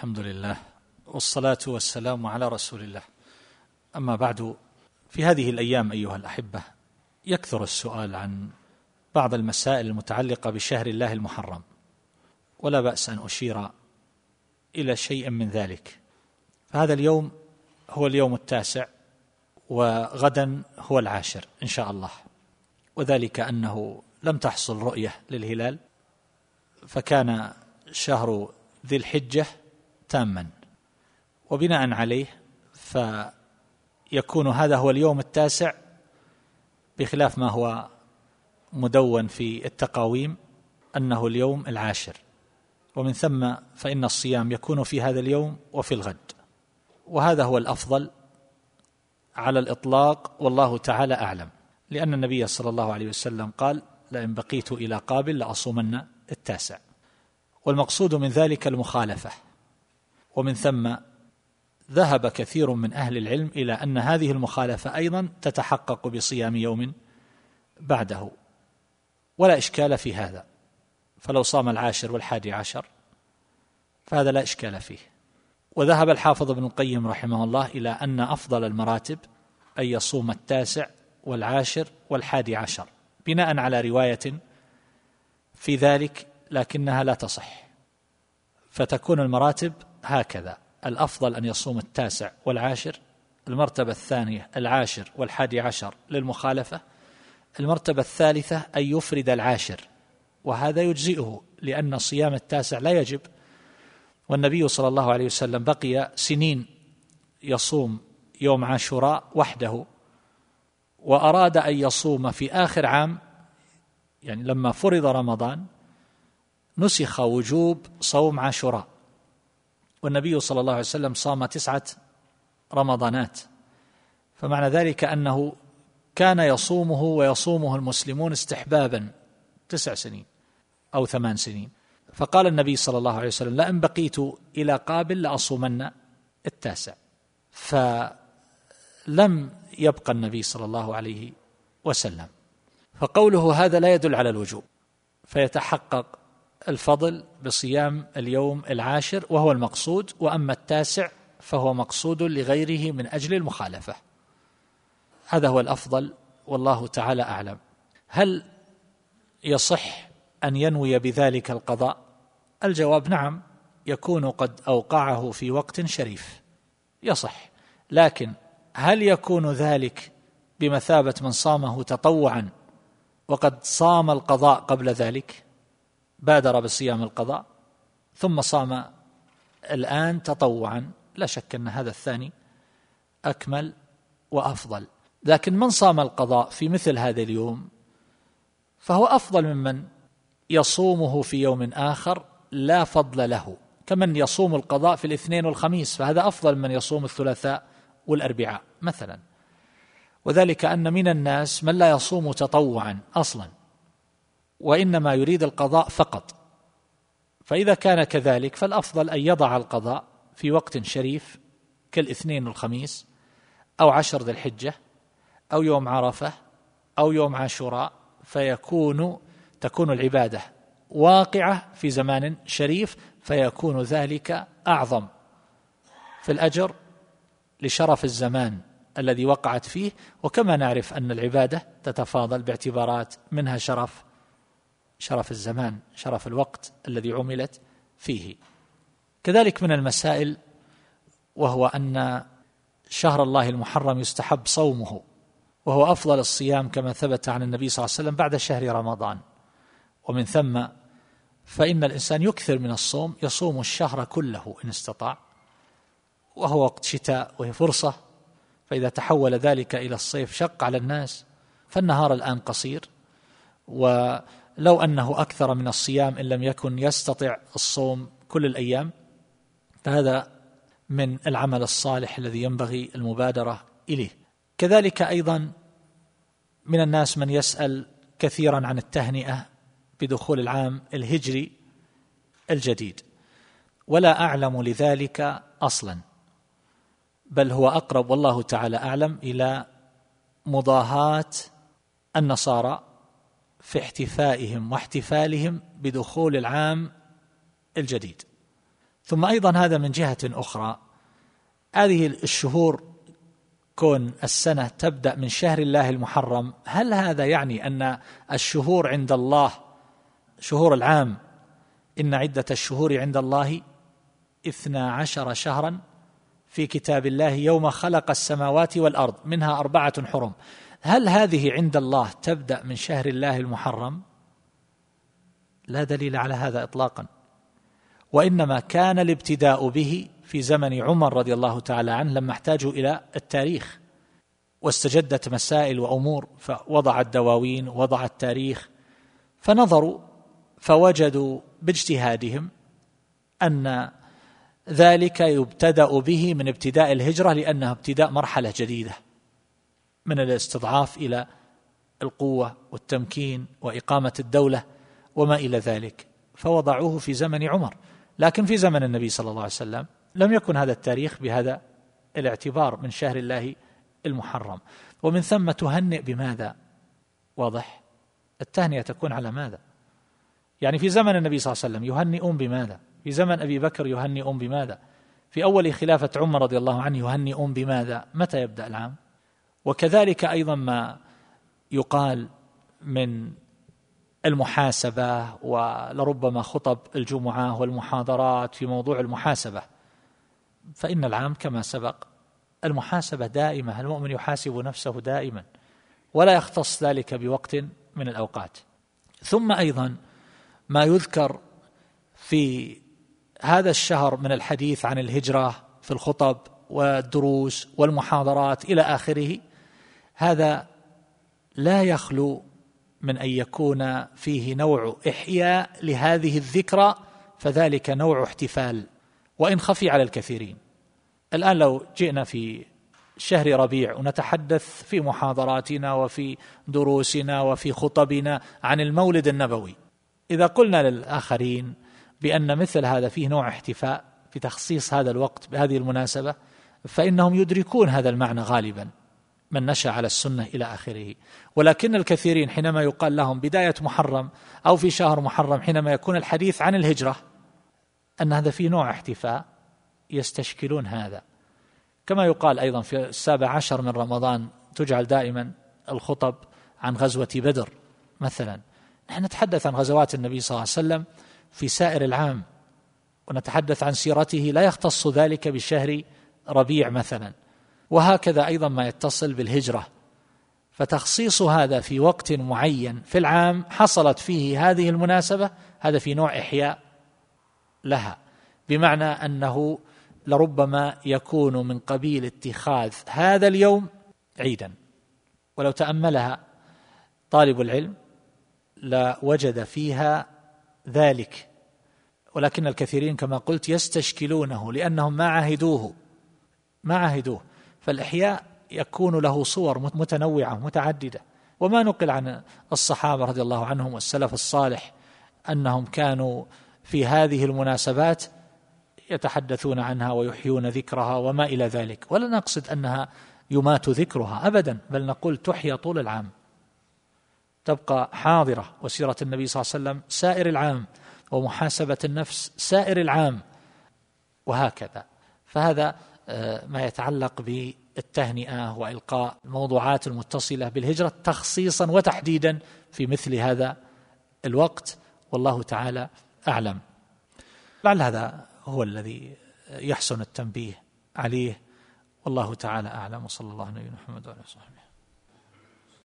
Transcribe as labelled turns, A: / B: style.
A: الحمد لله والصلاة والسلام على رسول الله. أما بعد في هذه الأيام أيها الأحبة يكثر السؤال عن بعض المسائل المتعلقة بشهر الله المحرم ولا بأس أن أشير إلى شيء من ذلك. فهذا اليوم هو اليوم التاسع وغدا هو العاشر إن شاء الله. وذلك أنه لم تحصل رؤية للهلال فكان شهر ذي الحجة تاما. وبناء عليه فيكون هذا هو اليوم التاسع بخلاف ما هو مدون في التقاويم أنه اليوم العاشر. ومن ثم فإن الصيام يكون في هذا اليوم وفي الغد. وهذا هو الأفضل على الإطلاق والله تعالى أعلم. لأن النبي صلى الله عليه وسلم قال لئن بقيت إلى قابل لأصومن التاسع. والمقصود من ذلك المخالفة. ومن ثم ذهب كثير من أهل العلم إلى أن هذه المخالفة أيضا تتحقق بصيام يوم بعده. ولا إشكال في هذا. فلو صام العاشر والحادي عشر فهذا لا إشكال فيه. وذهب الحافظ ابن القيم رحمه الله إلى أن أفضل المراتب أن يصوم التاسع والعاشر والحادي عشر بناء على رواية في ذلك لكنها لا تصح. فتكون المراتب هكذا. الأفضل أن يصوم التاسع والعاشر المرتبة الثانية العاشر والحادي عشر للمخالفة المرتبة الثالثة أن يفرد العاشر وهذا يجزئه لأن صيام التاسع لا يجب. والنبي صلى الله عليه وسلم بقي سنين يصوم يوم عاشوراء وحده وأراد أن يصوم في آخر عام يعني لما فرض رمضان نسخ وجوب صوم عاشوراء. والنبي صلى الله عليه وسلم صام تسعة رمضانات. فمعنى ذلك أنه كان يصومه ويصومه المسلمون استحبابا تسع سنين أو ثمان سنين. فقال النبي صلى الله عليه وسلم لئن بقيت إلى قابل لأصومن التاسع. فلم يبقى النبي صلى الله عليه وسلم. فقوله هذا لا يدل على الوجوب فيتحقق الفضل بصيام اليوم العاشر وهو المقصود وأما التاسع فهو مقصود لغيره من أجل المخالفة. هذا هو الأفضل والله تعالى أعلم. هل يصح أن ينوي بذلك القضاء؟ الجواب نعم يكون قد أوقعه في وقت شريف. يصح. لكن هل يكون ذلك بمثابة من صامه تطوعا وقد صام القضاء قبل ذلك؟ بادر بصيام القضاء ثم صام الآن تطوعا. لا شك أن هذا الثاني أكمل وأفضل. لكن من صام القضاء في مثل هذا اليوم؟ فهو أفضل ممن يصومه في يوم آخر لا فضل له كمن يصوم القضاء في الاثنين والخميس فهذا أفضل من يصوم الثلاثاء والأربعاء مثلا. وذلك أن من الناس من لا يصوم تطوعا أصلا. وإنما يريد القضاء فقط. فإذا كان كذلك فالأفضل أن يضع القضاء في وقت شريف كالاثنين والخميس أو عشر ذي الحجة أو يوم عرفة أو يوم عاشوراء فيكون تكون العبادة واقعة في زمان شريف فيكون ذلك أعظم في الأجر لشرف الزمان الذي وقعت فيه. وكما نعرف أن العبادة تتفاضل باعتبارات منها شرف شرف الزمان شرف الوقت الذي عملت فيه. كذلك من المسائل وهو أن شهر الله المحرم يستحب صومه وهو أفضل الصيام كما ثبت عن النبي صلى الله عليه وسلم بعد شهر رمضان. ومن ثم فإن الإنسان يكثر من الصوم يصوم الشهر كله إن استطاع وهو وقت شتاء وهي فرصة. فإذا تحول ذلك إلى الصيف شق على الناس فالنهار الآن قصير و لو أنه أكثر من الصيام إن لم يكن يستطع الصوم كل الأيام فهذا من العمل الصالح الذي ينبغي المبادرة إليه. كذلك أيضا من الناس من يسأل كثيرا عن التهنئة بدخول العام الهجري الجديد. ولا أعلم لذلك أصلا بل هو أقرب والله تعالى أعلم إلى مضاهاة النصارى في احتفائهم واحتفالهم بدخول العام الجديد. ثم أيضا هذا من جهة أخرى. هذه الشهور كون السنة تبدأ من شهر الله المحرم. هل هذا يعني أن الشهور عند الله شهور العام إن عدة الشهور عند الله اثنا عشر شهرا في كتاب الله يوم خلق السماوات والأرض منها أربعة حرم. هل هذه عند الله تبدأ من شهر الله المحرم؟ لا دليل على هذا اطلاقا. وإنما كان الابتداء به في زمن عمر رضي الله تعالى عنه لما احتاجوا إلى التاريخ. واستجدت مسائل وأمور فوضع الدواوين وضع التاريخ فنظروا فوجدوا باجتهادهم أن ذلك يبتدأ به من ابتداء الهجرة لأنها ابتداء مرحلة جديدة. من الاستضعاف إلى القوة والتمكين وإقامة الدولة وما إلى ذلك فوضعوه في زمن عمر. لكن في زمن النبي صلى الله عليه وسلم لم يكن هذا التاريخ بهذا الاعتبار من شهر الله المحرم. ومن ثم تهنئ بماذا؟ واضح. التهنئة تكون على ماذا؟ يعني في زمن النبي صلى الله عليه وسلم يهنئون بماذا؟ في زمن أبي بكر يهنئون بماذا؟ في أول خلافة عمر رضي الله عنه يهنئون بماذا؟ متى يبدأ العام؟ وكذلك أيضا ما يقال من المحاسبة ولربما خطب الجمعة والمحاضرات في موضوع المحاسبة. فإن العام كما سبق المحاسبة دائمه المؤمن يحاسب نفسه دائما ولا يختص ذلك بوقت من الأوقات. ثم أيضا ما يذكر في هذا الشهر من الحديث عن الهجرة في الخطب والدروس والمحاضرات إلى آخره هذا لا يخلو من أن يكون فيه نوع إحياء لهذه الذكرى فذلك نوع احتفال وإن خفي على الكثيرين. الآن لو جئنا في شهر ربيع ونتحدث في محاضراتنا وفي دروسنا وفي خطبنا عن المولد النبوي إذا قلنا للآخرين بأن مثل هذا فيه نوع احتفاء في تخصيص هذا الوقت بهذه المناسبة فإنهم يدركون هذا المعنى غالبا. من نشأ على السنة إلى آخره. ولكن الكثيرين حينما يقال لهم بداية محرم أو في شهر محرم حينما يكون الحديث عن الهجرة أن هذا فيه نوع احتفاء يستشكلون هذا. كما يقال أيضا في السابع عشر من رمضان تجعل دائما الخطب عن غزوة بدر مثلا. نحن نتحدث عن غزوات النبي صلى الله عليه وسلم في سائر العام ونتحدث عن سيرته. لا يختص ذلك بشهر ربيع مثلا. وهكذا أيضا ما يتصل بالهجرة. فتخصيص هذا في وقت معين في العام حصلت فيه هذه المناسبة هذا في نوع إحياء لها. بمعنى أنه لربما يكون من قبيل اتخاذ هذا اليوم عيدا. ولو تأملها طالب العلم لوجد فيها ذلك. ولكن الكثيرين كما قلت يستشكلونه لأنهم ما عهدوه ما عهدوه فالإحياء يكون له صور متنوعة متعددة. وما نقل عن الصحابة رضي الله عنهم والسلف الصالح أنهم كانوا في هذه المناسبات يتحدثون عنها ويحيون ذكرها وما إلى ذلك. ولا نقصد أنها يمات ذكرها ابدا بل نقول تحيا طول العام. تبقى حاضرة وسيرة النبي صلى الله عليه وسلم سائر العام ومحاسبة النفس سائر العام وهكذا. فهذا ما يتعلق بالتهنئة وإلقاء الموضوعات المتصلة بالهجرة تخصيصا وتحديدا في مثل هذا الوقت. والله تعالى أعلم. لعل هذا هو الذي يحسن التنبيه عليه. والله تعالى أعلم. وصلى الله على نبينا محمد وعلى آله وصحبه.